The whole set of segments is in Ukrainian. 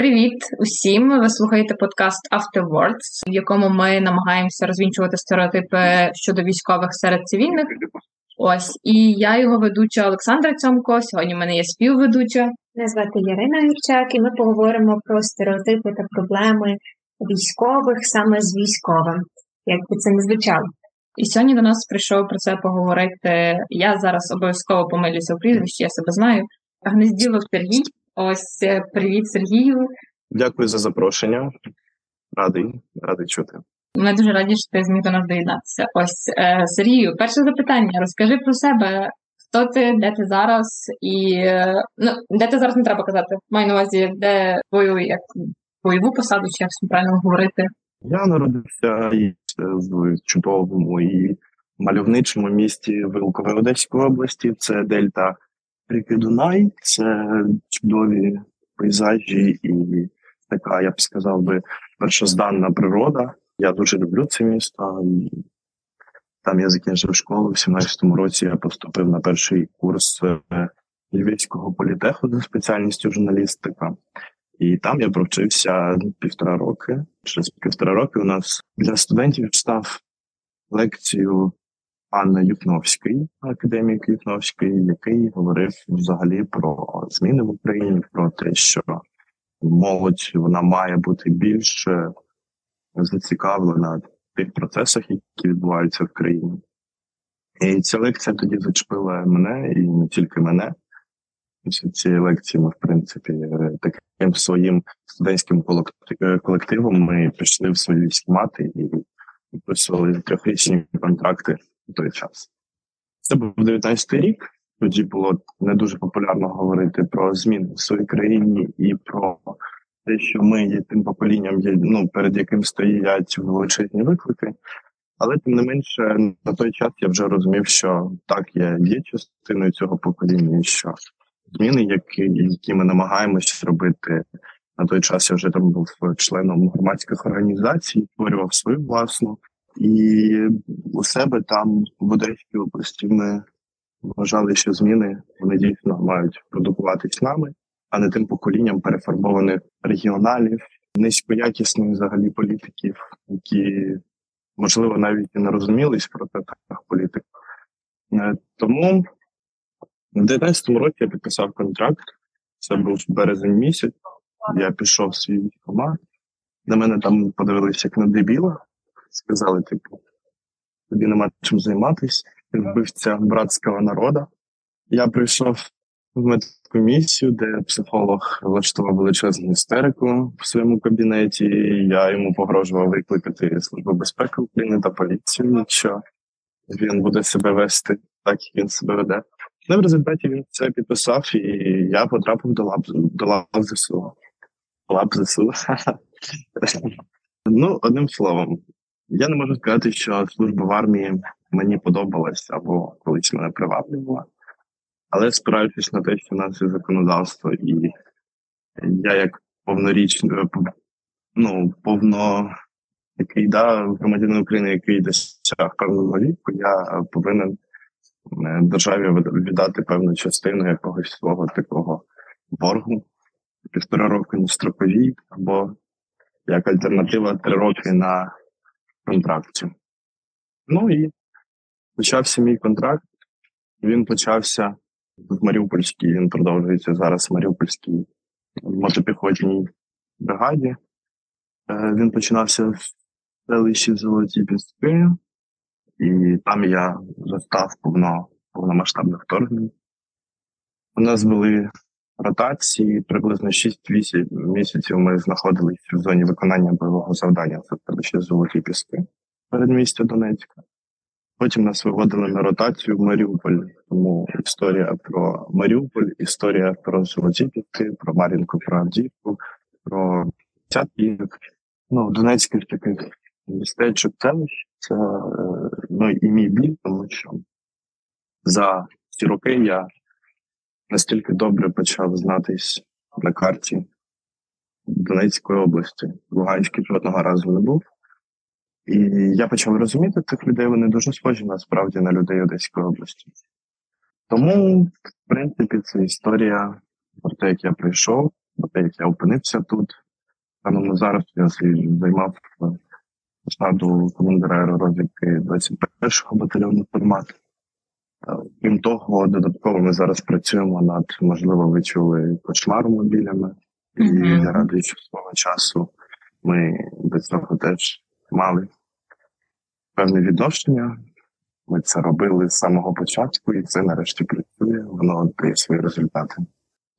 Привіт усім! Ви слухаєте подкаст Afterwards, в якому ми намагаємося розвінчувати стереотипи щодо військових серед цивільних. Ось і я його ведуча Олександра Цьомко. Сьогодні в мене є співведуча. Мене звати Ярина Юрчак, і ми поговоримо про стереотипи та проблеми військових саме з військовим, як би це не звучало. І сьогодні до нас прийшов про це поговорити. Я зараз обов'язково помилюся в прізвищі, я себе знаю. Гнезділов Сергій. Ось е, привіт, Сергію. Дякую за запрошення. Радий, радий чути. Ми дуже раді, що ти зміг до нас доєднатися. Ось е, Сергію, перше запитання. Розкажи про себе, хто ти, де ти зараз, і е, ну де ти зараз не треба казати. Маю на увазі, де твою як бойову посаду, чи як правильно говорити. Я народився в чудовому і мальовничому місті Вилкове Одеської області. Це Дельта ріки Дунай, це чудові пейзажі і така, я б сказав би, першозданна природа. Я дуже люблю це місто. Там я закінчив школу в 17-му році. Я поступив на перший курс е, Львівського політеху за спеціальністю журналістика. І там я провчився півтора роки. Через півтора роки у нас для студентів читав лекцію пан Юхновський, академік Юхновський, який говорив взагалі про зміни в Україні, про те, що молодь вона має бути більш зацікавлена в тих процесах, які відбуваються в країні. І ця лекція тоді зачепила мене, і не тільки мене. Після цієї лекції ми, в принципі, таким своїм студентським колективом ми пішли в свої військомати і підписували трьохрічні контракти той час. Це був 19-й рік. Тоді було не дуже популярно говорити про зміни в своїй країні і про те, що ми є тим поколінням, ну, перед яким стоять величезні виклики. Але тим не менше, на той час я вже розумів, що так, я є частиною цього покоління, і що зміни, які які ми намагаємося робити на той час, я вже там був членом громадських організацій, створював свою власну. І у себе там в Одеській області ми вважали, що зміни вони дійсно мають продукуватись нами, а не тим поколінням перефарбованих регіоналів, низькоякісних взагалі політиків, які можливо навіть і не розумілись про так політик. Е, тому в 19-му році я підписав контракт. Це був березень місяць. Я пішов свій військомат. На мене там подивилися як на дебіла сказали, типу, тобі нема чим займатися, ти вбивця братського народу. Я прийшов в медкомісію, де психолог влаштував величезну істерику в своєму кабінеті. і Я йому погрожував викликати Службу безпеки України та поліцію, якщо він буде себе вести так, як він себе веде. Ну, в результаті він це підписав, і я потрапив до лап до лап ЗСУ. Лап ЗСУ. Ну, одним словом, я не можу сказати, що служба в армії мені подобалась або колись мене приваблювала. Але спираючись на те, що в нас є законодавство, і я як повнорічний, е, ну, повно який да, громадянин України, який досяг певного віку, я повинен е, державі віддати певну частину якогось свого такого боргу, півтора роки на строковій, або як альтернатива три роки на контракті. Ну і почався мій контракт. Він почався в Маріупольській, він продовжується зараз в Маріупольській мотопіхотній бригаді. Е, він починався в селищі Золоті Піски, і там я застав повно, повномасштабне вторгнення. У нас були ротації, приблизно 6-8 місяців ми знаходилися в зоні виконання бойового завдання. Це ще золоті піски передмістя Донецька. Потім нас виводили на ротацію в Маріуполь. Тому історія про Маріуполь, історія про золоті піски, про Мар'їнку, про Авдіївку, про Цятків. Ну, Донецьких таких містечок селищ. Це ну, і мій біль, тому що за ці роки я настільки добре почав знатись на карті Донецької області. Луганській жодного разу не був. І я почав розуміти цих людей, вони дуже схожі насправді на людей Одеської області. Тому, в принципі, це історія про те, як я прийшов про те, як я опинився тут. Станом зараз я займав посаду командира аеророзвідки 21-го батальйону формат. Крім того, додатково ми зараз працюємо над, можливо, ви чули кошмар мобілями, І я радий, що свого часу ми до цього теж мали певне відношення. Ми це робили з самого початку, і це нарешті працює, воно дає свої результати.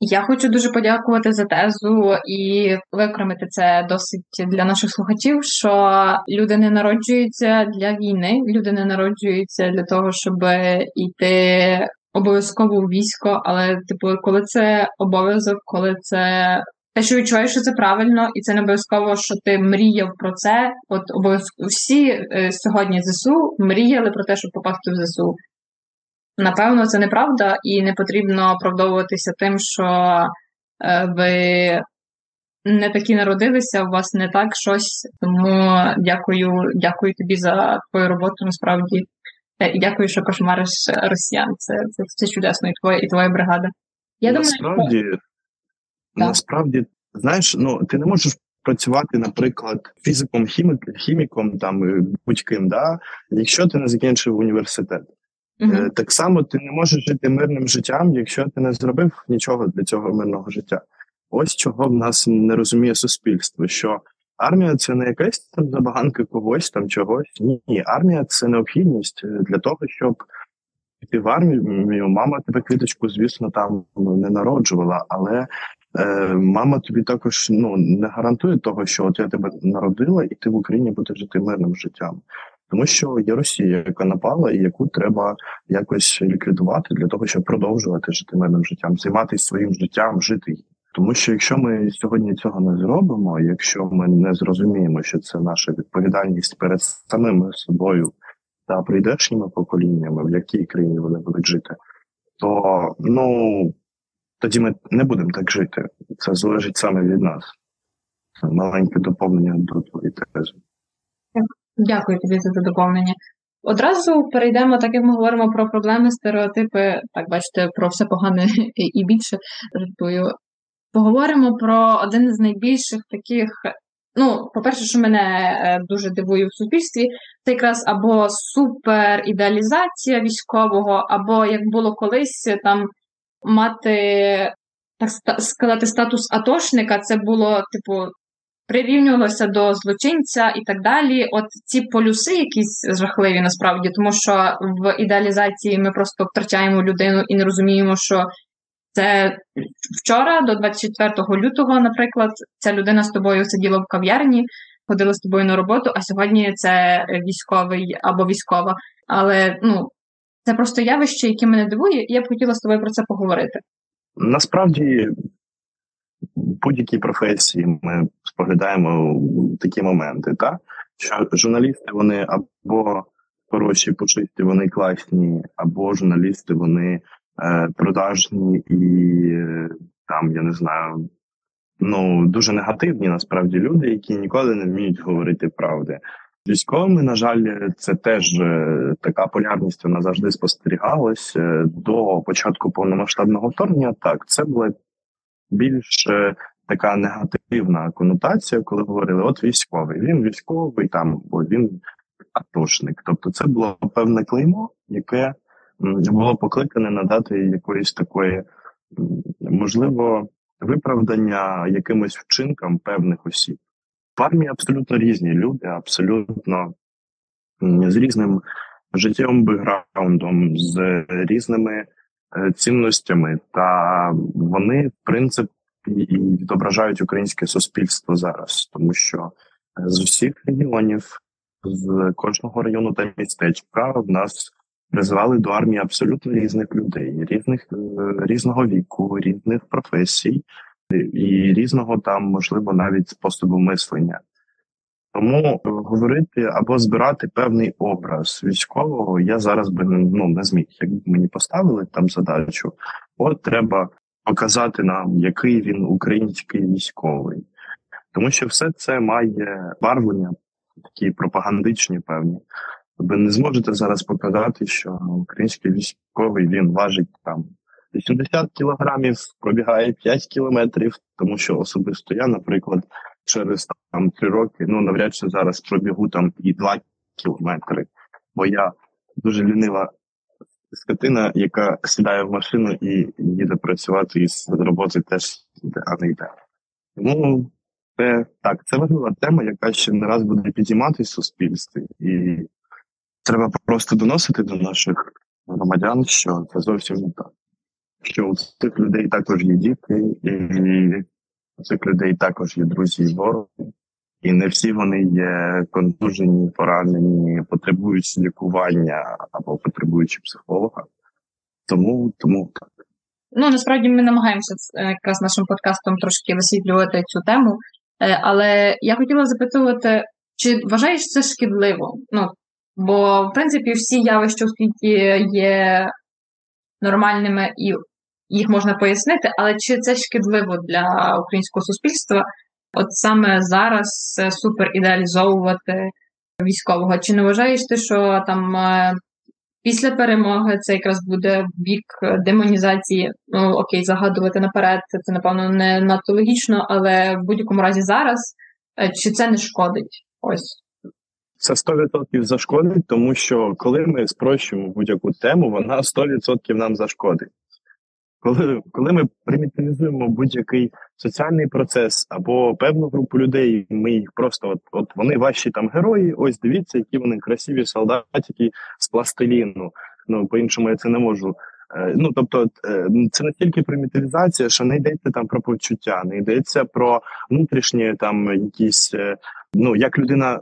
Я хочу дуже подякувати за тезу і викремити це досить для наших слухачів, що люди не народжуються для війни, люди не народжуються для того, щоб йти обов'язково у військо, але типу, коли це обов'язок, коли це те, що відчуваєш, що це правильно, і це не обов'язково, що ти мріяв про це. От обов'язково всі е, сьогодні ЗСУ мріяли про те, щоб попасти в ЗСУ. Напевно, це неправда, і не потрібно оправдовуватися тим, що е, ви не такі народилися, у вас не так щось. Тому дякую, дякую тобі за твою роботу. Насправді Е, і дякую, що кошмариш росіян. Це це, це чудесно, і твоя і твоя бригада. Я думаю, що- насправді, насправді, знаєш, ну ти не можеш працювати, наприклад, фізиком, хімік, хіміком, там будь-ким, да, якщо ти не закінчив університет. Е, Так само ти не можеш жити мирним життям, якщо ти не зробив нічого для цього мирного життя. Ось чого в нас не розуміє суспільство, що армія це не якась там забаганка когось там чогось. Ні, армія це необхідність е, для того, щоб піти в армію. Мама тебе квіточку, звісно, там не народжувала, але е, мама тобі також ну не гарантує того, що от я тебе народила, і ти в Україні будеш жити мирним життям. Тому що є Росія, яка напала, і яку треба якось ліквідувати для того, щоб продовжувати жити мирним життям, займатися своїм життям, жити. Тому що якщо ми сьогодні цього не зробимо, якщо ми не зрозуміємо, що це наша відповідальність перед самими собою та прийдешніми поколіннями, в якій країні вони будуть жити, то ну тоді ми не будемо так жити. Це залежить саме від нас. Це маленьке доповнення до твоєї тези. Дякую тобі за це доповнення. Одразу перейдемо, так як ми говоримо про проблеми, стереотипи, так бачите, про все погане і більше жартую. Поговоримо про один з найбільших таких. Ну, по-перше, що мене е, дуже дивує в суспільстві, це якраз або суперідеалізація військового, або як було колись там мати, так сказати, статус атошника, це було, типу, прирівнювалося до злочинця і так далі. От ці полюси якісь жахливі насправді, тому що в ідеалізації ми просто втрачаємо людину і не розуміємо, що це вчора, до 24 лютого, наприклад, ця людина з тобою сиділа в кав'ярні, ходила з тобою на роботу, а сьогодні це військовий або військова. Але ну, це просто явище, яке мене дивує, і я б хотіла з тобою про це поговорити. Насправді, в будь-якій професії ми споглядаємо такі моменти, так? що журналісти вони або хороші, пушисті, вони класні, або журналісти вони е, продажні і е, там, я не знаю, ну дуже негативні насправді люди, які ніколи не вміють говорити правди. Військовими, на жаль, це теж е, така полярність вона завжди спостерігалась Е, до початку повномасштабного вторгнення. Так, це була більш така негативна конотація, коли говорили: от військовий, він військовий, там бо він атошник. Тобто, це було певне клеймо, яке було покликане надати якоїсь такої, можливо, виправдання якимось вчинкам певних осіб. В армії абсолютно різні люди, абсолютно з різним життєвим бекграундом, з різними е, цінностями, та вони, в принципі, і відображають українське суспільство зараз, тому що е, з усіх регіонів, з кожного району та містечка в нас призвали до армії абсолютно різних людей, різних е, різного віку, різних професій і різного там, можливо, навіть способу мислення. Тому е, говорити або збирати певний образ військового я зараз би ну не зміг. Якби мені поставили там задачу, от треба показати нам, який він український військовий, тому що все це має барвлення, такі пропагандичні певні. Ви не зможете зараз показати, що український військовий він важить там 80 кілограмів пробігає 5 кілометрів, тому що особисто я, наприклад, через там 3 роки, ну навряд чи зараз пробігу там і 2 кілометри, бо я дуже лінива скотина, яка сідає в машину і їде працювати і з роботи теж йде, а не йде. Тому це так, це важлива тема, яка ще не раз буде підійматися в суспільстві, і треба просто доносити до наших громадян, що це зовсім не так. Що у цих людей також є діти, і у цих людей також є друзі і вороги, і не всі вони є контужені, поранені, потребуючи лікування або потребуючи психолога. Тому тому так. Ну насправді ми намагаємося е, якраз нашим подкастом трошки висвітлювати цю тему. Е, але я хотіла запитувати, чи вважаєш це шкідливо? Ну, Бо, в принципі, всі явища у світі є нормальними і їх можна пояснити, але чи це шкідливо для українського суспільства? От саме зараз супер ідеалізовувати військового? Чи не вважаєш ти, що там е, після перемоги це якраз буде бік демонізації? Ну окей, загадувати наперед, це напевно не надто логічно, але в будь-якому разі зараз е, чи це не шкодить? Ось. Це 100% зашкодить, тому що коли ми спрощуємо будь-яку тему, вона 100% нам зашкодить. Коли коли ми примітивізуємо будь-який соціальний процес або певну групу людей, ми їх просто от от вони ваші там герої. Ось дивіться, які вони красиві солдатики з пластиліну. Ну по іншому я це не можу. Е, ну тобто, е, це не тільки примітивізація, що не йдеться там про почуття, не йдеться про внутрішні там якісь. Е, ну як людина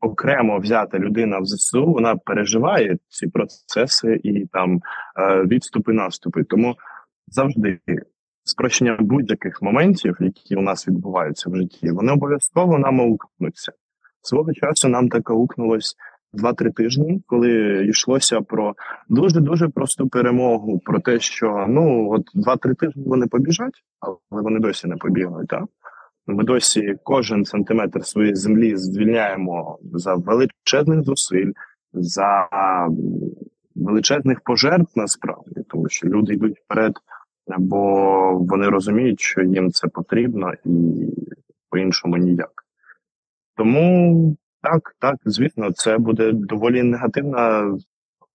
окремо взята людина в ЗСУ, вона переживає ці процеси і там е, відступи, наступи. Тому завжди спрощення будь-яких моментів, які у нас відбуваються в житті, вони обов'язково нам аукнуться. Свого часу нам так аукнулось два-три тижні, коли йшлося про дуже дуже просту перемогу, про те, що ну от два-три тижні вони побіжать, але вони досі не побігли. Так ми досі кожен сантиметр своєї землі звільняємо за величезних зусиль, за величезних пожертв насправді, тому що люди йдуть вперед, бо вони розуміють, що їм це потрібно, і по-іншому ніяк. Тому так, так, звісно, це буде доволі негативна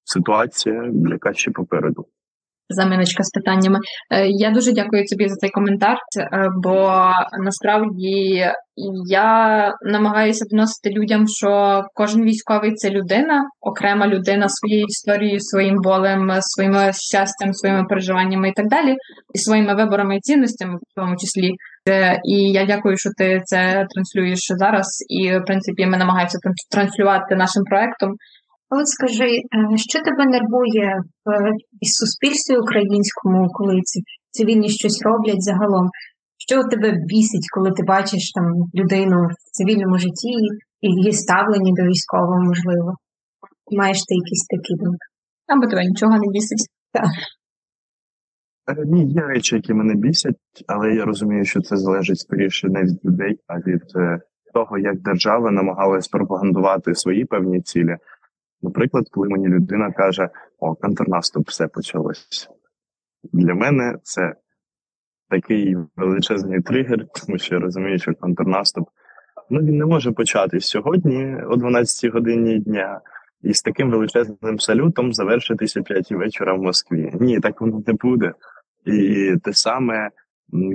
ситуація, яка ще попереду заминочка з питаннями. Е, я дуже дякую тобі за цей коментар, е, бо насправді я намагаюся доносити людям, що кожен військовий це людина, окрема людина своєю історією, своїм болем, своїм щастям, своїми переживаннями і так далі, і своїми виборами і цінностями, в тому числі. Е, і я дякую, що ти це транслюєш зараз. І в принципі ми намагаємося транслювати нашим проектом. От скажи, е, що тебе нервує в суспільстві українському, коли ці цивільні щось роблять загалом? Що тебе бісить, коли ти бачиш там людину в цивільному житті і її ставлені до військового, можливо? Маєш ти якісь такі думки? Або тебе нічого не бісить. Так. Е, ні, є речі, які мене бісять, але я розумію, що це залежить скоріше не від людей, а від е, того, як держава намагалась пропагандувати свої певні цілі. Наприклад, коли мені людина каже, о, контрнаступ, все почалось. Для мене це такий величезний тригер, тому що я розумію, що контрнаступ ну, він не може початись сьогодні, о 12 годині дня, і з таким величезним салютом завершитися 5 вечора в Москві. Ні, так воно не буде. І те саме,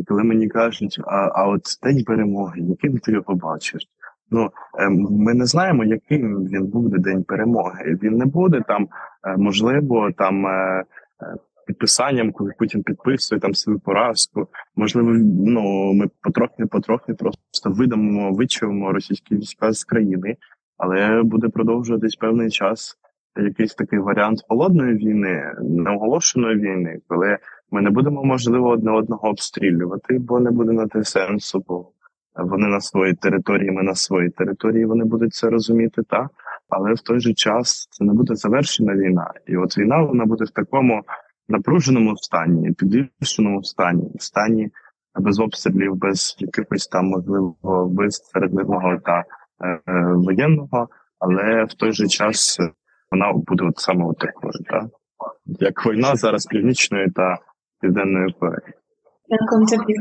коли мені кажуть, а а от день перемоги, яким ти його бачиш? Ну ми не знаємо, яким він буде день перемоги. Він не буде там, е, можливо, там е, е, підписанням, коли Путін підписує там свою поразку. Можливо, ну ми потрохи, потрохи просто видамо, вичуємо російські війська з країни, але буде продовжуватись певний час якийсь такий варіант холодної війни, неоголошеної війни, коли ми не будемо можливо одне одного обстрілювати, бо не буде на те сенсу. бо вони на своїй території, ми на своїй території, вони будуть це розуміти, так але в той же час це не буде завершена війна. І от війна вона буде в такому напруженому стані, підвішеному стані, стані без обстрілів, без якихось там можливо вбивств серед мирного та е, е, воєнного, але в той же час вона буде от саме от такою, так? як війна зараз північної та південної Кореї. Дякую тобі.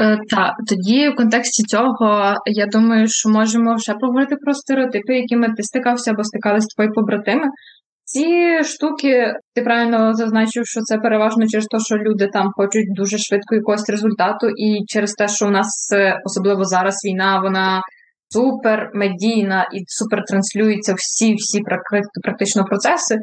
Е, Так, тоді в контексті цього я думаю, що можемо ще поговорити про стереотипи, якими ти стикався або стикались твої побратими. Ці штуки, ти правильно зазначив, що це переважно через те, що люди там хочуть дуже швидко якогось результату, і через те, що у нас, е, особливо зараз, війна, вона супер медійна і супер транслюється всі-всі практично процеси.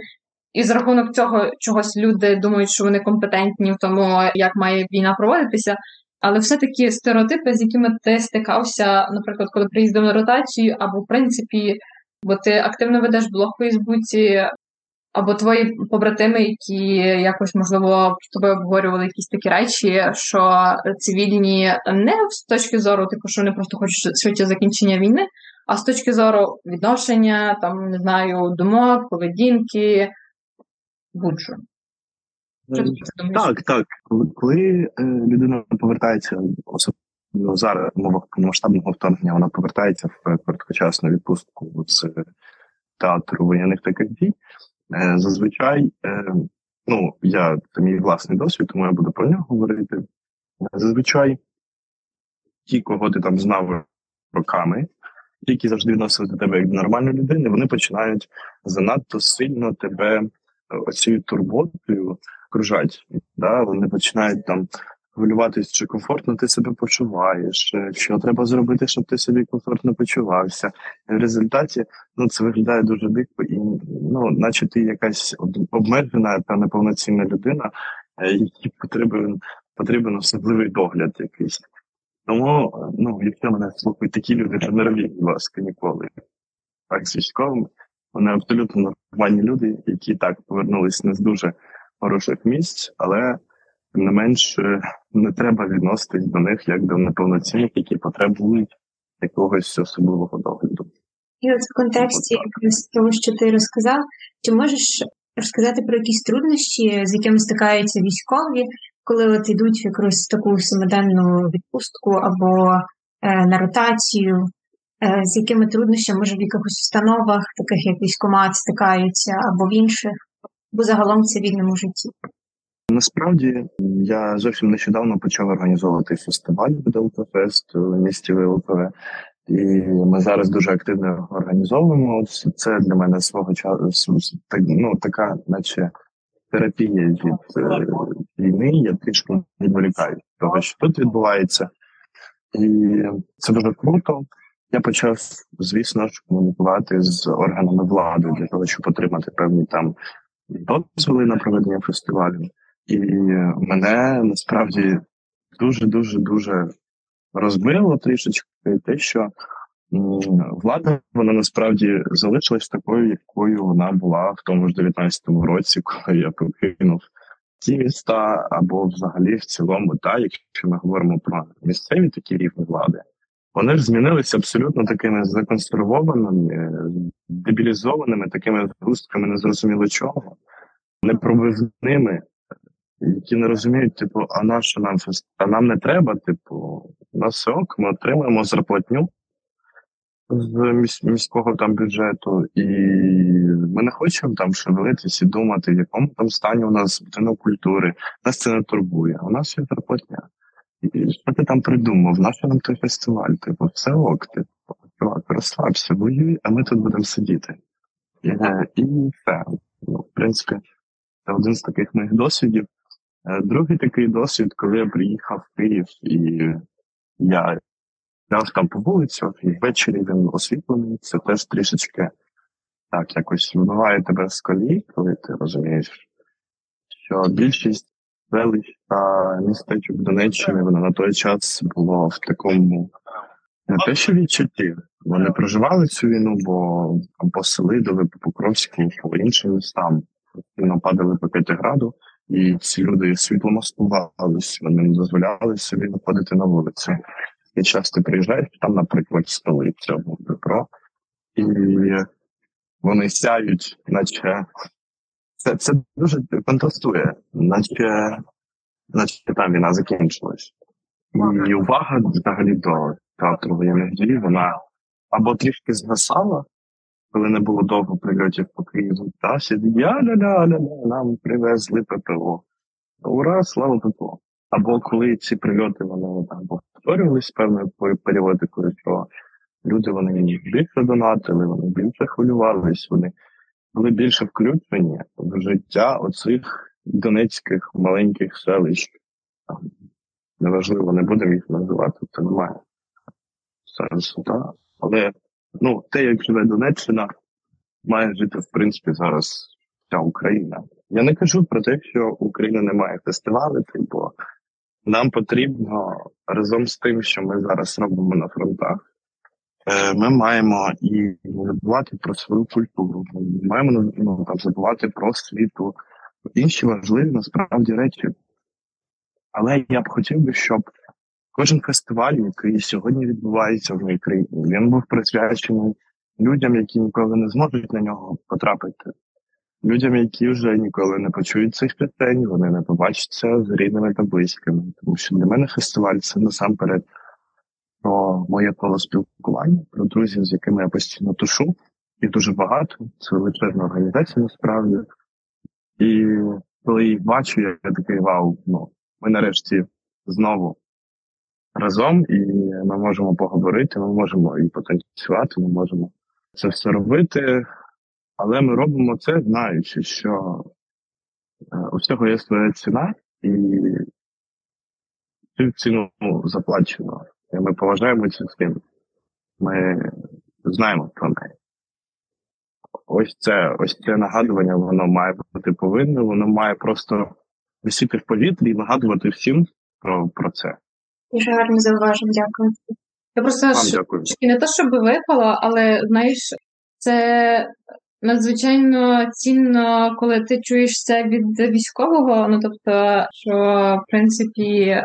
І за рахунок цього чогось люди думають, що вони компетентні в тому, як має війна проводитися. Але все-таки стереотипи, з якими ти стикався, наприклад, коли приїздив на ротацію, або в принципі, бо ти активно ведеш блог в Фейсбуці, або твої побратими, які якось можливо з тобою обговорювали якісь такі речі, що цивільні не з точки зору, типу, що вони просто хочуть швидше закінчення війни, а з точки зору відношення, там не знаю, думок, поведінки, будь-що. Так, так. Коли, е, людина повертається, особливо зараз мова повномасштабного вторгнення, вона повертається в короткочасну відпустку з театру воєнних таких дій. Е, зазвичай, е, ну я це мій власний досвід, тому я буду про нього говорити. Зазвичай ті, кого ти там знав роками, ті, які завжди відносили до тебе як до нормальної людини, вони починають занадто сильно тебе оцією турботою окружать. Да? Вони починають там хвилюватись, чи комфортно ти себе почуваєш, що треба зробити, щоб ти собі комфортно почувався. І в результаті ну це виглядає дуже дико, і ну, наче ти якась обмежена та неповноцінна людина, е, якій потрібен потрібен особливий догляд якийсь. Тому, ну, якщо мене слухають такі люди, то не робіть, будь ласка, ніколи. Так, з військовими. Вони абсолютно нормальні люди, які так повернулись не з дуже хороших місць, але не менш не треба відноситись до них як до неповноцінних, які потребують якогось особливого догляду. І от в контексті того, що ти розказав, чи можеш розказати про якісь труднощі, з якими стикаються військові, коли от йдуть в якусь таку самоденну відпустку або е, на ротацію, е, з якими труднощами може в якихось установах, таких як військомат, стикаються або в інших, бо загалом в цивільному житті? Насправді я зовсім нещодавно почав організовувати фестиваль ВДЛК-фест в місті ВЛКВ. І ми зараз дуже активно організовуємо. Це для мене свого часу ну, така, наче терапія від е, війни. Я трішки відволікаю того, що тут відбувається, і це дуже круто. Я почав, звісно ж, комунікувати з органами влади для того, щоб отримати певні там дозволи на проведення фестивалю. І мене насправді дуже дуже дуже розбило трішечки те, що влада вона насправді залишилась такою, якою вона була в тому ж 19-му році, коли я покинув ті міста, або взагалі в цілому, та якщо ми говоримо про місцеві такі рівні влади, вони ж змінилися абсолютно такими законсервованими, дебілізованими, такими згустками незрозуміло чого, непробивними які не розуміють, типу, а на що нам А нам не треба, типу, у нас ок, ми отримуємо зарплатню з міського там бюджету, і ми не хочемо там шевелитись і думати, в якому там стані у нас будинок культури. Нас це не турбує. У нас є зарплатня. Що ти там придумав? Нащо нам той фестиваль? Типу, все ок, типу, чувак, розслабся, воюй, а ми тут будемо сидіти. І, все. Ну, в принципі, це один з таких моїх досвідів. Е, другий такий досвід, коли я приїхав в Київ і я гуляв там по вулицю, і ввечері він освітлений. Це теж трішечки так якось вибиває тебе з колії, коли ти розумієш, що більшість велич містечок Донеччини воно на той час було в такому не те, що відчутті. Вони проживали цю війну, бо або Селидове, по Покровську, по іншим містам. Вони падали по П'ятиграду. І ці люди світло маскувались, вони не дозволяли собі виходити на вулицю. І часто приїжджають, там, наприклад, столиця або Дніпро, і вони сяють, наче це це дуже контрастує, наче наче там війна закінчилась. І увага взагалі до театру воєнних дій, вона або трішки згасала, коли не було довго прильотів по Києву, та сидить, ля-ля-ля-ля, нам привезли ППО. Ура, слава ППО. Або коли ці прильоти вони там повторювалися певною періодикою, що люди вони більше донатили, вони більше хвилювались, вони були більше включені в життя оцих донецьких маленьких селищ. Неважливо, не будемо їх називати, це немає сенсу. Так? Але ну, те, як живе Донеччина, має жити, в принципі, зараз вся Україна. Я не кажу про те, що Україна не має фестивалів, бо нам потрібно разом з тим, що ми зараз робимо на фронтах. Е, ми маємо і забувати про свою культуру. Ми маємо ну, там, забувати про світу, інші важливі насправді речі. Але я б хотів би, щоб кожен фестиваль, який сьогодні відбувається в моїй країні, він був присвячений людям, які ніколи не зможуть на нього потрапити. Людям, які вже ніколи не почують цих пісень, вони не побачаться з рідними та близькими. Тому що для мене фестиваль це насамперед про моє коло спілкування, про друзів, з якими я постійно тушу, і дуже багато. Це величезна організація насправді. І коли їх бачу, я такий вау, ну ми нарешті знову разом, і ми можемо поговорити, ми можемо і потанцювати, ми можемо це все робити. Але ми робимо це, знаючи, що е, у всього є своя ціна, і цю ціну заплачено. Ми поважаємо цю ціну. Ми знаємо про неї. Ось це ось це нагадування, воно має бути повинне, воно має просто висіти в повітрі і нагадувати всім про про це. Дуже гарно зауважень, дякую. Я просто Вам дякую. не те, щоб випало, але знаєш, це надзвичайно цінно, коли ти чуєш це від військового. Ну тобто, що в принципі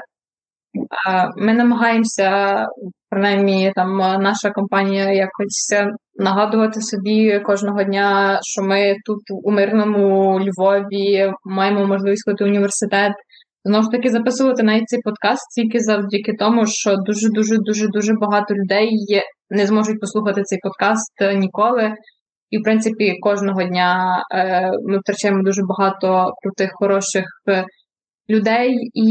ми намагаємося, принаймні, там наша компанія якось нагадувати собі кожного дня, що ми тут у мирному Львові маємо можливість ходити в університет. Знову ж таки, записувати навіть цей подкаст тільки завдяки тому, що дуже дуже дуже дуже багато людей не зможуть послухати цей подкаст ніколи. І, в принципі, кожного дня е, ми втрачаємо дуже багато крутих, хороших людей. І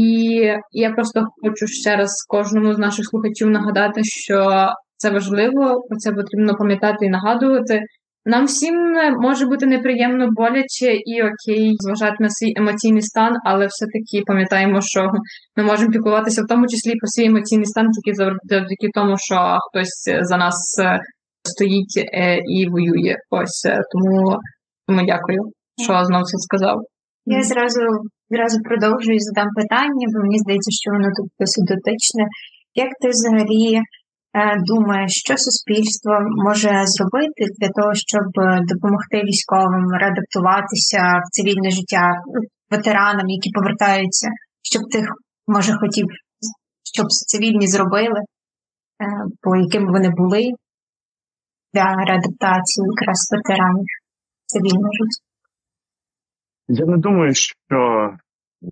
я просто хочу ще раз кожному з наших слухачів нагадати, що це важливо, про це потрібно пам'ятати і нагадувати. Нам всім може бути неприємно боляче і окей, зважати на свій емоційний стан, але все-таки пам'ятаємо, що ми можемо піклуватися в тому числі про свій емоційний стан тільки завдяки тому, що хтось за нас е, стоїть е, і воює. Ось е, тому тому дякую, що знову це сказав. Я зразу зразу продовжую і задам питання, бо мені здається, що воно тут досить дотичне. Як ти взагалі е, думаєш, що суспільство може зробити для того, щоб допомогти військовим реадаптуватися в цивільне життя, ну, ветеранам, які повертаються, щоб тих, може, хотів, щоб цивільні зробили, по яким вони були, для реадаптації якраз ветеранів цивільного життя? Я не думаю, що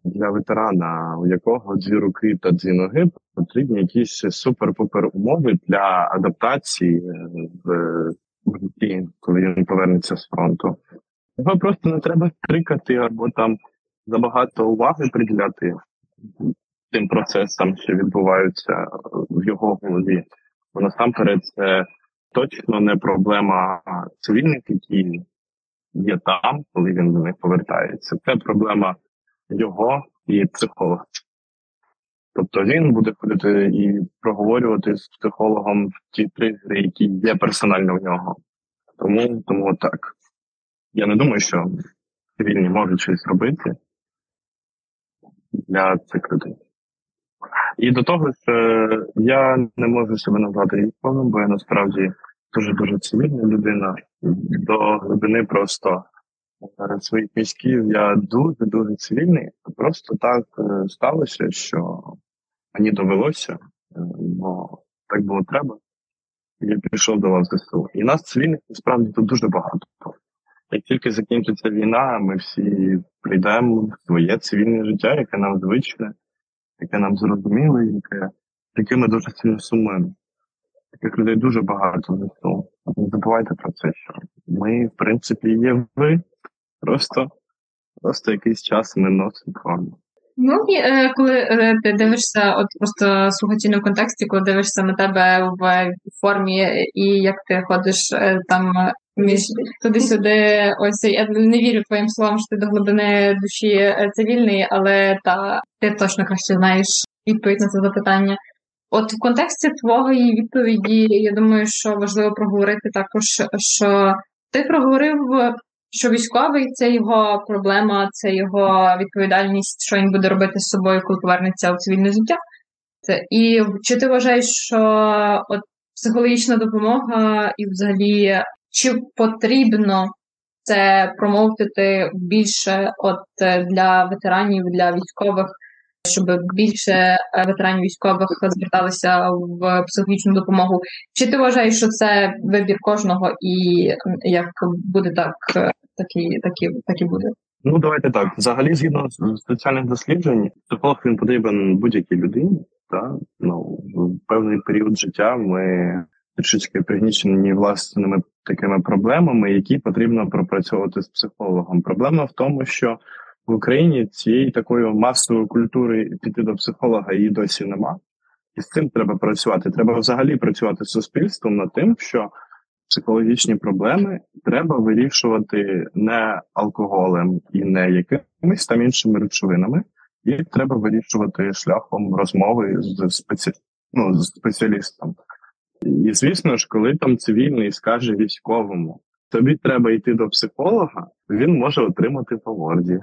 для ветерана, у якого дві руки та дві ноги, потрібні якісь супер-пупер умови для адаптації е, в житті, коли він повернеться з фронту. Його просто не треба крикати або там забагато уваги приділяти тим процесам, що відбуваються в його голові. Бо насамперед це точно не проблема цивільних, які є там, коли він до них повертається. Це проблема його і психолога. Тобто він буде ходити і проговорювати з психологом ті тригери, які є персонально в нього. Тому тому так. Я не думаю, що цивільні можуть щось робити для цих людей. І до того ж, я не можу себе назвати військовим, бо я насправді дуже дуже цивільна людина. До глибини просто своїх міськів я дуже дуже цивільний. Просто так е, сталося, що мені довелося, е, бо так було треба. Я пішов до вас ЗСУ. І нас цивільних насправді тут дуже багато. Як тільки закінчиться війна, ми всі прийдемо в своє цивільне життя, яке нам звичне, яке нам зрозуміле, яке, яке ми дуже сильно сумуємо. Таких людей дуже багато в ЗСУ. Не забувайте про це, що ми, в принципі, є ви. Просто, просто якийсь час ми носимо форму. Ну і е, коли е, ти дивишся, от просто в контексті, коли дивишся на тебе в формі, і як ти ходиш е, там між туди-сюди, ось я не вірю твоїм словам, що ти до глибини душі е, цивільний, але та ти точно краще знаєш відповідь на це запитання. От в контексті твоєї відповіді, я думаю, що важливо проговорити також, що ти проговорив що військовий це його проблема, це його відповідальність, що він буде робити з собою, коли повернеться у цивільне життя. Це і чи ти вважаєш, що от психологічна допомога, і взагалі чи потрібно це промовити більше от для ветеранів, для військових? Щоб більше ветеранів військових зверталися в психологічну допомогу. Чи ти вважаєш, що це вибір кожного, і як буде так, е, так і, так і, так і буде? Ну давайте так. Взагалі, згідно з соціальних досліджень, психолог він потрібен будь-якій людині. Та ну в певний період життя ми трішечки пригнічені власними такими проблемами, які потрібно пропрацьовувати з психологом. Проблема в тому, що в Україні цієї такої масової культури піти до психолога її досі нема. І з цим треба працювати. Треба взагалі працювати з суспільством над тим, що психологічні проблеми треба вирішувати не алкоголем і не якимись там іншими речовинами, їх треба вирішувати шляхом розмови з спеці... ну, з спеціалістом. І звісно ж, коли там цивільний скаже військовому, тобі треба йти до психолога, він може отримати по морді.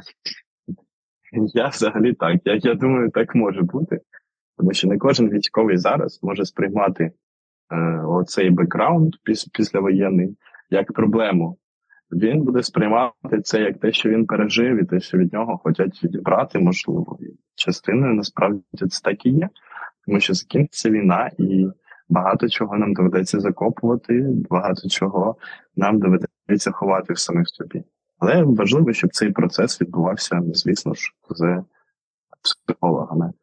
Я взагалі так. Я, я думаю, так може бути. Тому що не кожен військовий зараз може сприймати е, оцей бекграунд піс, післявоєнний як проблему. Він буде сприймати це як те, що він пережив, і те, що від нього хочуть відібрати, можливо. Частиною насправді це так і є, тому що закінчиться війна, і багато чого нам доведеться закопувати, багато чого нам доведеться ховати в самих собі. Але важливо, щоб цей процес відбувався, звісно ж, з психологами.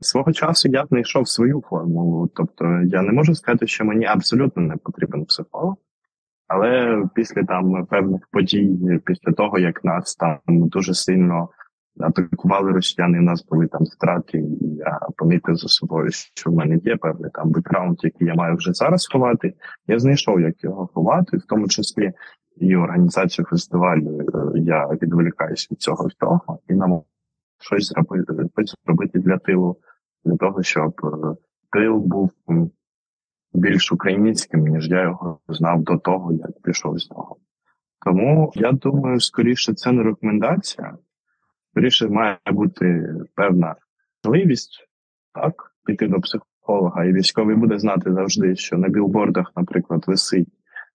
Свого часу я знайшов свою формулу, тобто я не можу сказати, що мені абсолютно не потрібен психолог, але після там певних подій, після того як нас там дуже сильно атакували росіяни, у нас були там втрати, і я помітив за собою, що в мене є певний там бекграунд, який я маю вже зараз ховати. Я знайшов, як його ховати, в тому числі і організацію фестивалю. Е, я відволікаюся від цього всього і нам щось зробити, зробити для тилу, для того, щоб е, тил був більш українським, ніж я його знав до того, як пішов з нього. Тому я думаю, скоріше це не рекомендація. Скоріше має бути певна можливість так, піти до психолога, і військовий буде знати завжди, що на білбордах, наприклад, висить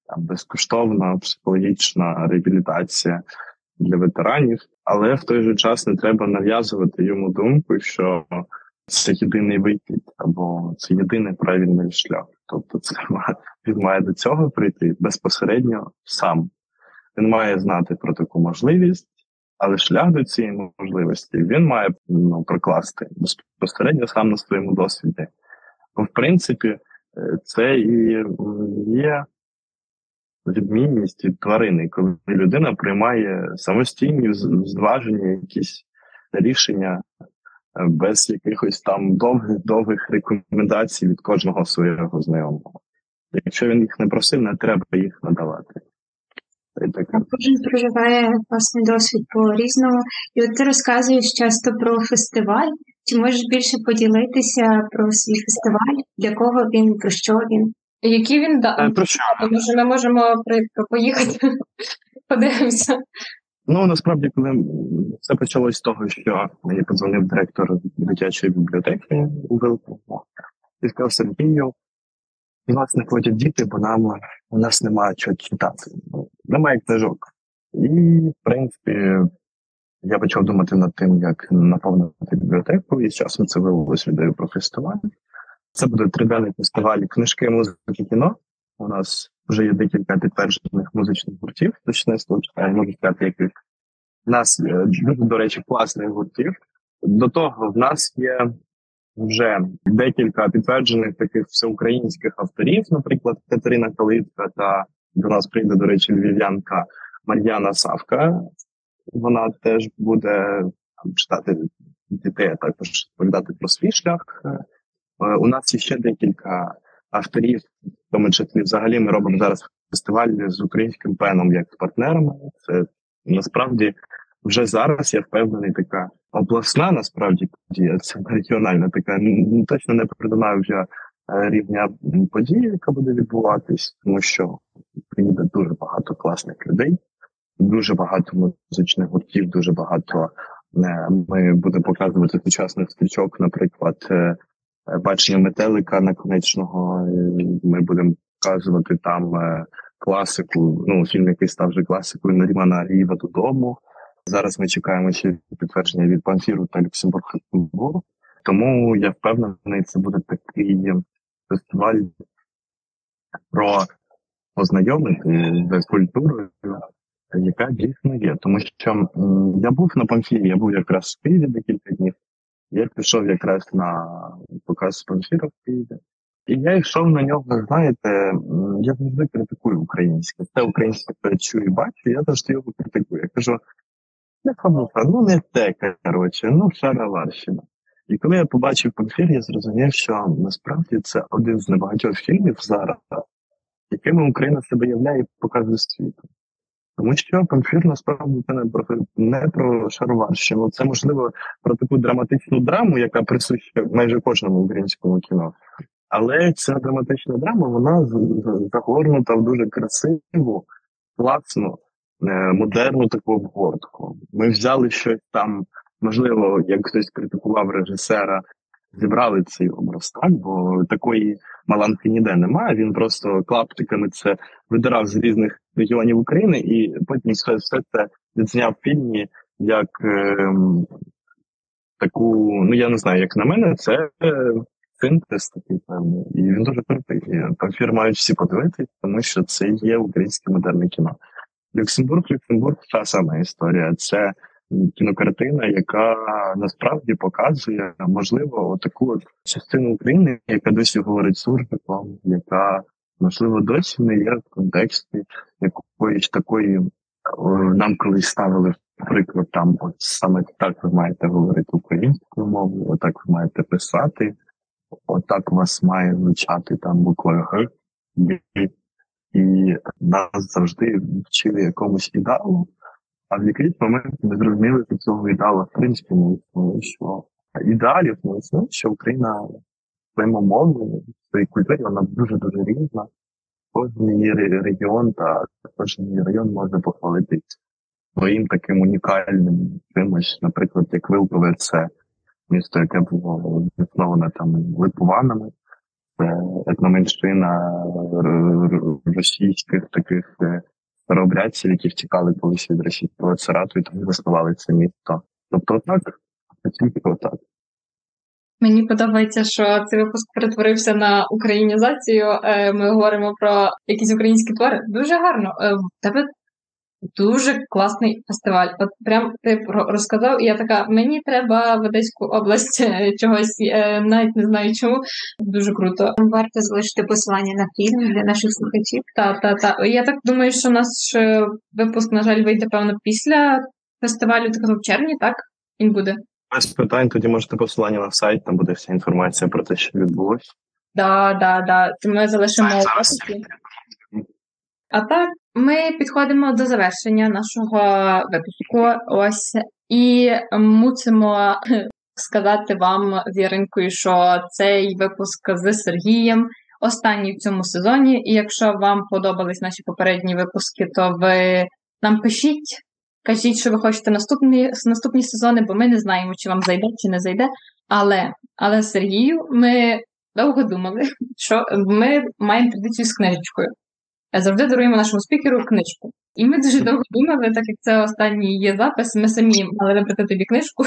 там безкоштовна психологічна реабілітація для ветеранів, але в той же час не треба нав'язувати йому думку, що це єдиний вихід або це єдиний правильний шлях. Тобто, це він має до цього прийти безпосередньо сам. Він має знати про таку можливість, але шлях до цієї можливості він має ну, прокласти безпосередньо сам на своєму досвіді. Бо, в принципі, е, це і є відмінність від тварини, коли людина приймає самостійні зважені якісь рішення е, без якихось там довгих довгих рекомендацій від кожного свого знайомого. Якщо він їх не просив, не треба їх надавати. Кожен проживає власний досвід по різному. І от ти розказуєш часто про фестиваль. Чи можеш більше поділитися про свій фестиваль? Для кого він, про що він? Які він да е, Про що? Тому що ми можемо при поїхати, подивимося. Ну насправді, коли все почалось з того, що мені подзвонив директор дитячої бібліотеки у Вилку і сказав Сергію, у нас не ходять діти, бо нам у нас немає чого читати. Немає книжок. І, в принципі, я почав думати над тим, як наповнити бібліотеку, і з часом це виявилось ідею про фестиваль. Це буде триденний фестиваль книжки, музики, кіно. У нас вже є декілька підтверджених музичних гуртів, точно я можу сказати, яких у нас дуже, до речі, класних гуртів. До того в нас є вже декілька підтверджених таких всеукраїнських авторів, наприклад, Катерина Калитка та до нас прийде, до речі, львів'янка Мар'яна Савка. Вона теж буде читати дітей, а також розповідати про свій шлях. Е, у нас є ще декілька авторів, в тому числі взагалі ми робимо зараз фестиваль з українським пеном як з партнерами. Це насправді вже зараз я впевнений, така обласна насправді подія, це регіональна така. Точно не придумаю вже рівня події, яка буде відбуватись, тому що приїде дуже багато класних людей, дуже багато музичних гуртів, дуже багато. Е, ми будемо показувати сучасних стрічок, наприклад, е, бачення метелика наконечного. Ми будемо показувати там класику. Ну фільм, який став вже класикою Нарімана Арієва додому. Зараз ми чекаємо ще підтвердження від Панфіру та Люксембург. Тому я впевнений, це буде такий фестиваль про познайомити з культурою, яка дійсно є. Тому що я був на Памфірі, я був якраз в Києві декілька днів. Я пішов якраз на показ Памфіра в Києві. І я йшов на нього, знаєте, я завжди критикую українське. Це українське я чую і бачу, я завжди його критикую. Я кажу, не хамуха, ну не те, коротше, ну шароварщина. І коли я побачив памфір, я зрозумів, що насправді це один з небагатьох фільмів зараз, якими Україна себе являє і показує світу. Тому що памфір насправді це не про не про шароварщину, це можливо про таку драматичну драму, яка присуща майже кожному українському кіно. Але ця драматична драма вона загорнута в дуже красиву, класну, е, модерну таку обгортку. Ми взяли щось там, можливо, як хтось критикував режисера, зібрали цей образ, так бо такої маланки ніде немає. Він просто клаптиками це видирав з різних регіонів України, і потім все це відзняв фільмі як е, таку, ну я не знаю, як на мене, це синтез такий певний, і він дуже крутий. Памфір мають всі подивитись, тому що це є українське модерне кіно. Люксембург, Люксембург та сама історія. Це кінокартина, яка насправді показує, можливо, таку частину України, яка досі говорить суржиком, яка можливо досі не є в контексті якоїсь такої. Нам колись ставили приклад там, от саме так ви маєте говорити українською мовою, отак ви маєте писати, отак вас має звучати там буква Г, і нас завжди вчили якомусь ідеалу, а в якийсь момент ми зрозуміли, що цього ідеалу в принципі не існує, що ідеалів не існує, що Україна своєму мовою, своїй культурі, вона дуже-дуже різна. Кожен її регіон та кожен її район може похвалитись своїм таким унікальним чимось, наприклад, як Вилкове, це місто, яке було засноване там липуванами, етноменшина російських таких старообрядців, які втікали колись від російського царату, і тому заснували це місто. Тобто, отак, тільки отак. Мені подобається, що цей випуск перетворився на українізацію. Е, ми говоримо про якісь українські твори. Дуже гарно. Е, тебе Дуже класний фестиваль. От прям ти розказав, і я така: мені треба в Одеську область е, чогось, е, навіть не знаю чому. Дуже круто. Варто залишити посилання на фільм для наших слухачів. Та, та, та. Я так думаю, що наш випуск, на жаль, вийде певно після фестивалю, так в червні, так? Він буде. Без питань, тоді можете посилання на сайт, там буде вся інформація про те, що відбулося. Да, да, да. Ми залишимо. А так, ми підходимо до завершення нашого випуску. Ось і мусимо сказати вам з Яринкою, що цей випуск з Сергієм останній в цьому сезоні. І якщо вам подобались наші попередні випуски, то ви нам пишіть. Кажіть, що ви хочете наступні наступні сезони, бо ми не знаємо, чи вам зайде, чи не зайде. Але але Сергію ми довго думали, що ми маємо традицію з книжечкою завжди даруємо нашому спікеру книжку. І ми дуже довго думали, так як це останній є запис, ми самі мали вибрати тобі книжку.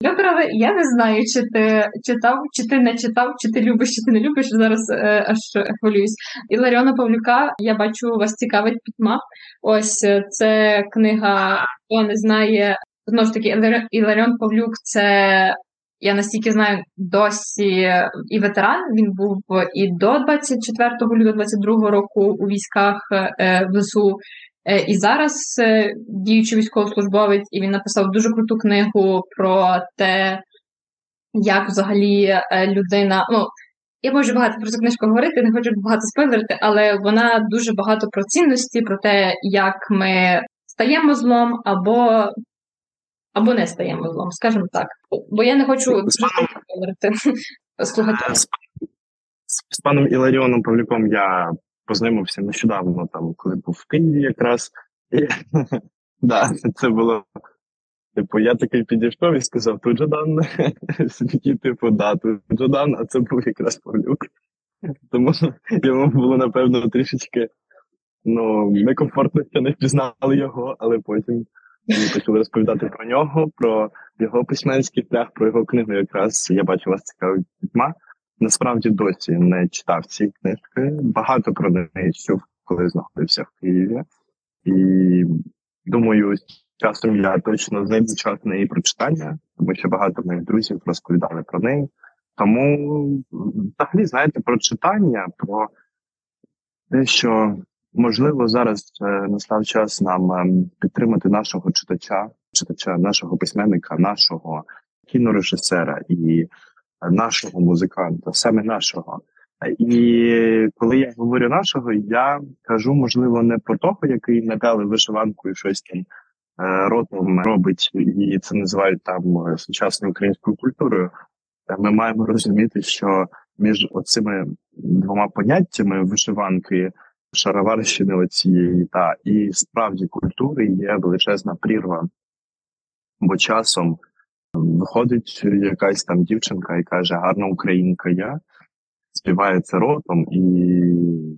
Вибрали, я не знаю, чи ти читав, чи ти не читав, чи ти любиш, чи ти не любиш. Зараз е, аж хвилююсь. Іларіона Павлюка, я бачу, вас цікавить пітьма. Ось е, це книга, хто не знає. Знову ж таки, Іларіон Павлюк це я настільки знаю, досі і ветеран. Він був і до 24 лютого 22 року у військах е, ВСУ, е, і зараз е, діючий військовослужбовець, і він написав дуже круту книгу про те, як взагалі людина. ну, я можу багато про цю книжку говорити, не хочу багато спойлерити, але вона дуже багато про цінності, про те, як ми стаємо злом або або не стаємо злом, скажімо так. Бо я не хочу говорити слухати. З, з паном Іларіоном Павлюком я познайомився нещодавно, там, коли був в Києві якраз. І, да, Це було. Типу, я такий підійшов і сказав, тут Джодан. Такі, типу, да, тут Джодан, а це був якраз Павлюк. Тому йому було, напевно, трішечки ну, некомфортно, що не впізнали його, але потім ми почали розповідати про нього, про його письменський шлях, про його книгу. Якраз я бачу вас цікавить пітьма. Насправді досі не читав ці книжки. Багато про неї чув, коли знаходився в Києві. І думаю, часом я точно знайду час на її прочитання, тому що багато моїх друзів розповідали про неї. Тому, взагалі, знаєте, про читання, про те, що Можливо, зараз е, настав час нам ем, підтримати нашого читача, читача, нашого письменника, нашого кінорежисера і нашого музиканта, саме нашого. І коли я говорю нашого, я кажу, можливо, не про того, який надали вишиванку і щось там е, ротом робить, і це називають там е, сучасною українською культурою. Ми маємо розуміти, що між оцими двома поняттями вишиванки шароварщини оцієї та і справді культури є величезна прірва, бо часом виходить якась там дівчинка і каже, гарна українка я. Співає це ротом і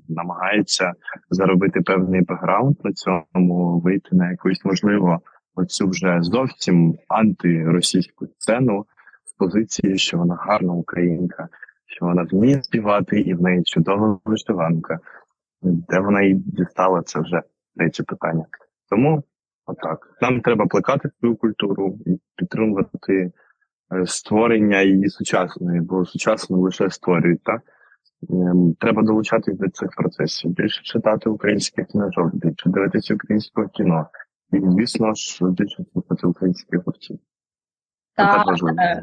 намагається заробити певний бекграунд на цьому, вийти на якусь можливо оцю вже зовсім антиросійську сцену з позиції, що вона гарна українка, що вона вміє співати і в неї чудова вишиванка. Де вона її дістала, це вже третє питання. Тому отак. Нам треба плекати свою культуру і підтримувати е, створення її сучасної, бо сучасно лише створюють, так? Ем, треба долучатись до цих процесів, більше читати українських книжок, більше дивитися українського кіно. І, звісно ж, більше слухати українських гуртів. Так, е,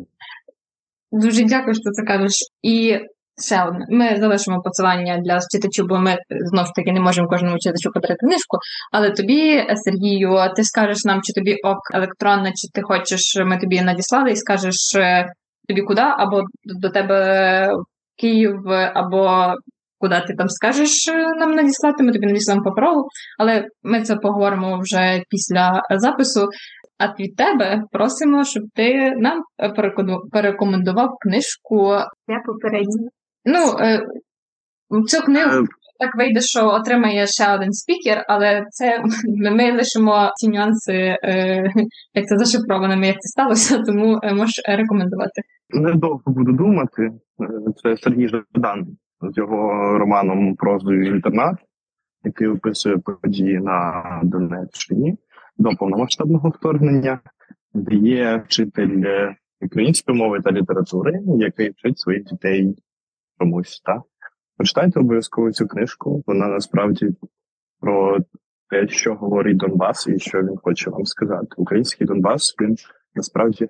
дуже дякую, що це кажеш. І Ще одне. Ми залишимо посилання для читачів, бо ми знову ж таки не можемо кожному читачу подарити книжку. Але тобі, Сергію, ти скажеш нам, чи тобі ок електронна, чи ти хочеш, ми тобі надіслали і скажеш е, тобі куди, або до тебе Київ, або куди ти там скажеш е, нам надіслати, ми тобі надіслаємо паперову, але ми це поговоримо вже після запису. А від тебе просимо, щоб ти нам порекомендував книжку. Я попередньо. Ну, е, цю книгу е, так вийде, що отримає ще один спікер, але це ми лишимо ці нюанси, е, як це зашифровано, як це сталося, тому можеш рекомендувати. Недовго буду думати. Це Сергій Жадан з його романом Прозою інтернат, який описує події на Донеччині до повномасштабного вторгнення, де є вчитель української мови та літератури, який вчить своїх дітей комусь, так? Почитайте обов'язково цю книжку. Вона насправді про те, що говорить Донбас, і що він хоче вам сказати. Український Донбас він насправді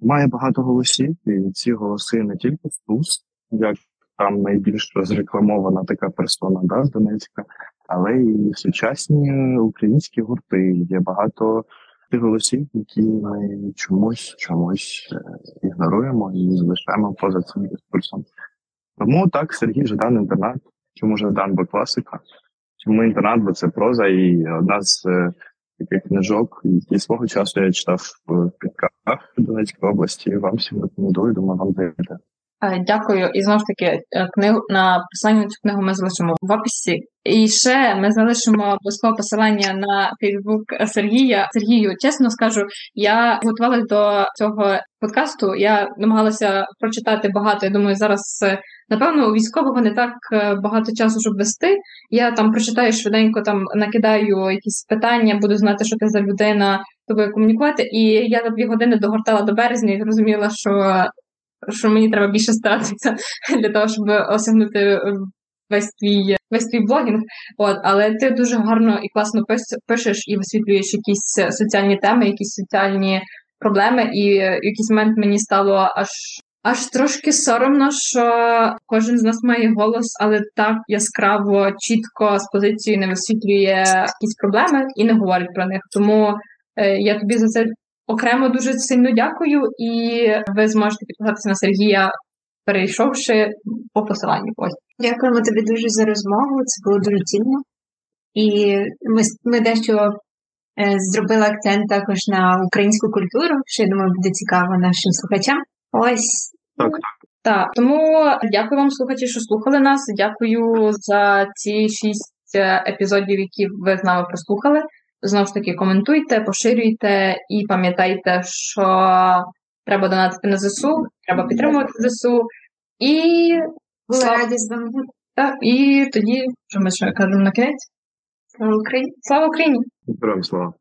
має багато голосів, і ці голоси не тільки Стус, як там найбільш розрекламована така персона да, з Донецька, але і сучасні українські гурти. Є багато тих голосів, які ми чомусь чомусь е, ігноруємо і залишаємо поза цим дискурсом. Тому так, Сергій Жадан інтернат. Чому Жадан, бо класика? Чому інтернат, бо це проза і одна з е, таких книжок, які свого часу я читав в Підках Донецької області. Вам всім рекомендую, думаю, вам зайде. Е, дякую. І знову ж таки, е, книгу на посилання цю книгу ми залишимо в описі. І ще ми залишимо обов'язково посилання на Фейсбук Сергія. Сергію, чесно скажу, я готувалася до цього подкасту. Я намагалася прочитати багато. Я думаю, зараз е, напевно у військового не так багато часу, щоб вести. Я там прочитаю швиденько, там накидаю якісь питання, буду знати, що ти за людина тобою комунікувати. І я за дві години догортала до березня і зрозуміла, що, що мені треба більше старатися для того, щоб осягнути весь твій весь твій блогінг. От, але ти дуже гарно і класно пишеш і висвітлюєш якісь соціальні теми, якісь соціальні проблеми. І в якийсь момент мені стало аж. Аж трошки соромно, що кожен з нас має голос, але так яскраво, чітко з позицією не висвітлює якісь проблеми і не говорить про них. Тому е, я тобі за це окремо дуже сильно дякую, і ви зможете підписатися на Сергія, перейшовши по посиланню. Ось дякуємо тобі дуже за розмову. Це було дуже цінно, і ми ми дещо е, зробили акцент також на українську культуру, що я думаю, буде цікаво нашим слухачам. Ось так. Так, тому дякую вам, слухачі, що слухали нас. Дякую за ці шість е, епізодів, які ви з нами прослухали. Знову ж таки, коментуйте, поширюйте і пам'ятайте, що треба донатити на ЗСУ, треба підтримувати ЗСУ. І були раді з. Так, і тоді, що ми ще кажемо на кінець? Слава Україні! Слава Україні! Героям слава!